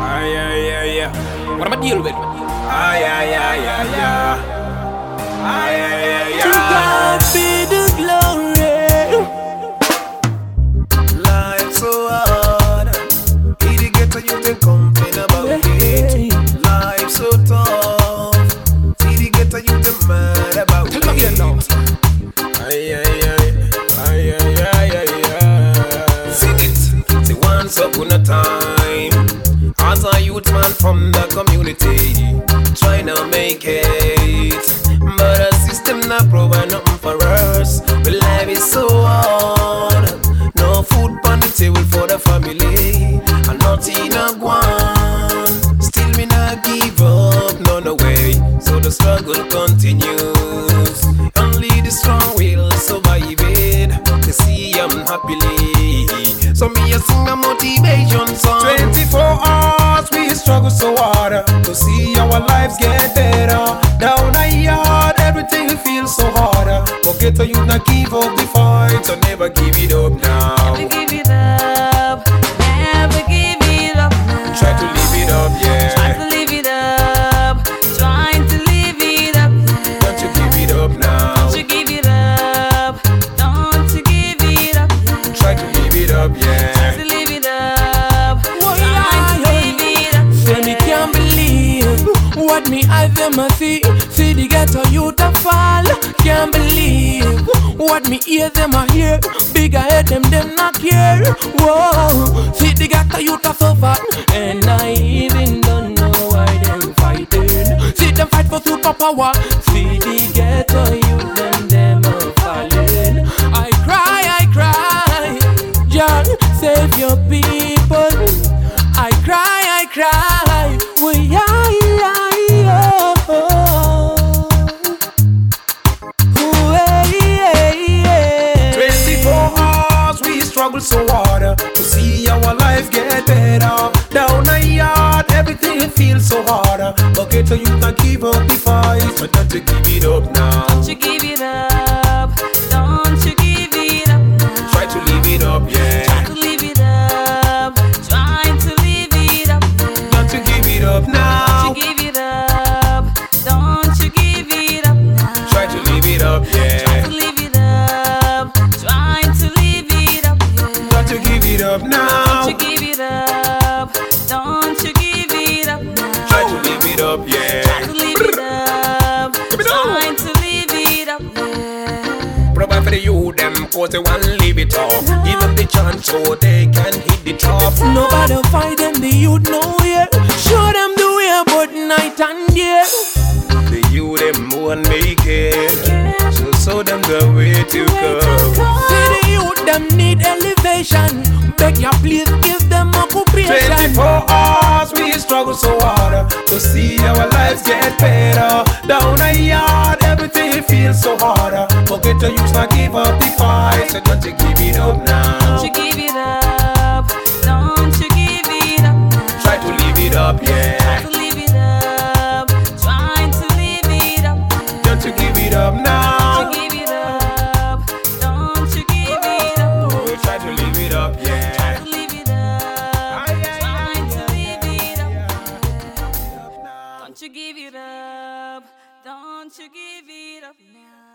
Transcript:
Ay, ay, ay, ay. What about you, Ruben? Ay, ay, ay. Once upon a time, as a youth man from the community, trying to make it, but the system not provide nothing for us. But life is so hard. No food on the table for the family, and nothing a one. Still me not give up, no no way. So the struggle continues. Only the strong will survive it. To see I'm happily. So me a sing a motivation song. 24 hours we struggle so hard uh, to see our lives get better. Down a yard, everything feels so hard. Uh, forget to you not give up the fight, so never give it up now. What me eyes them a see. See the ghetto youth a fall. Can't believe what me ear them a hear. Bigger head them them not care. Whoa, see the ghetto youth a suffer, and I even don't know why them fighting. See them fight for superpower. See the ghetto youth them them a falling. I cry, I cry. John, save your people. I cry, I cry. Struggle so hard to see our life get better. Down a yard, everything feels so hard. But get to you not give up the fight, so don't you give it up now. Don't you give it up. Don't up now. Don't you give it up. Don't you give it up now. Try to live it up, yeah. Try to live it up. Give it up. Trying to live it up. Yeah. Provide for the youth, them cause they want to live it up. Give them the chance so they can hit the top. Nobody fight them, the youth nowhere. Show them the way, but night and day. The youth, them won't make it. So show them the way to go. See the youth, them need elevation. Beg your please give them occupation. 24 hours we struggle so hard to see our lives get better. Down a yard, everything feels so hard. Forget to use not give up the fight, so don't you give it up now. Don't you give it up. Don't you give it up now.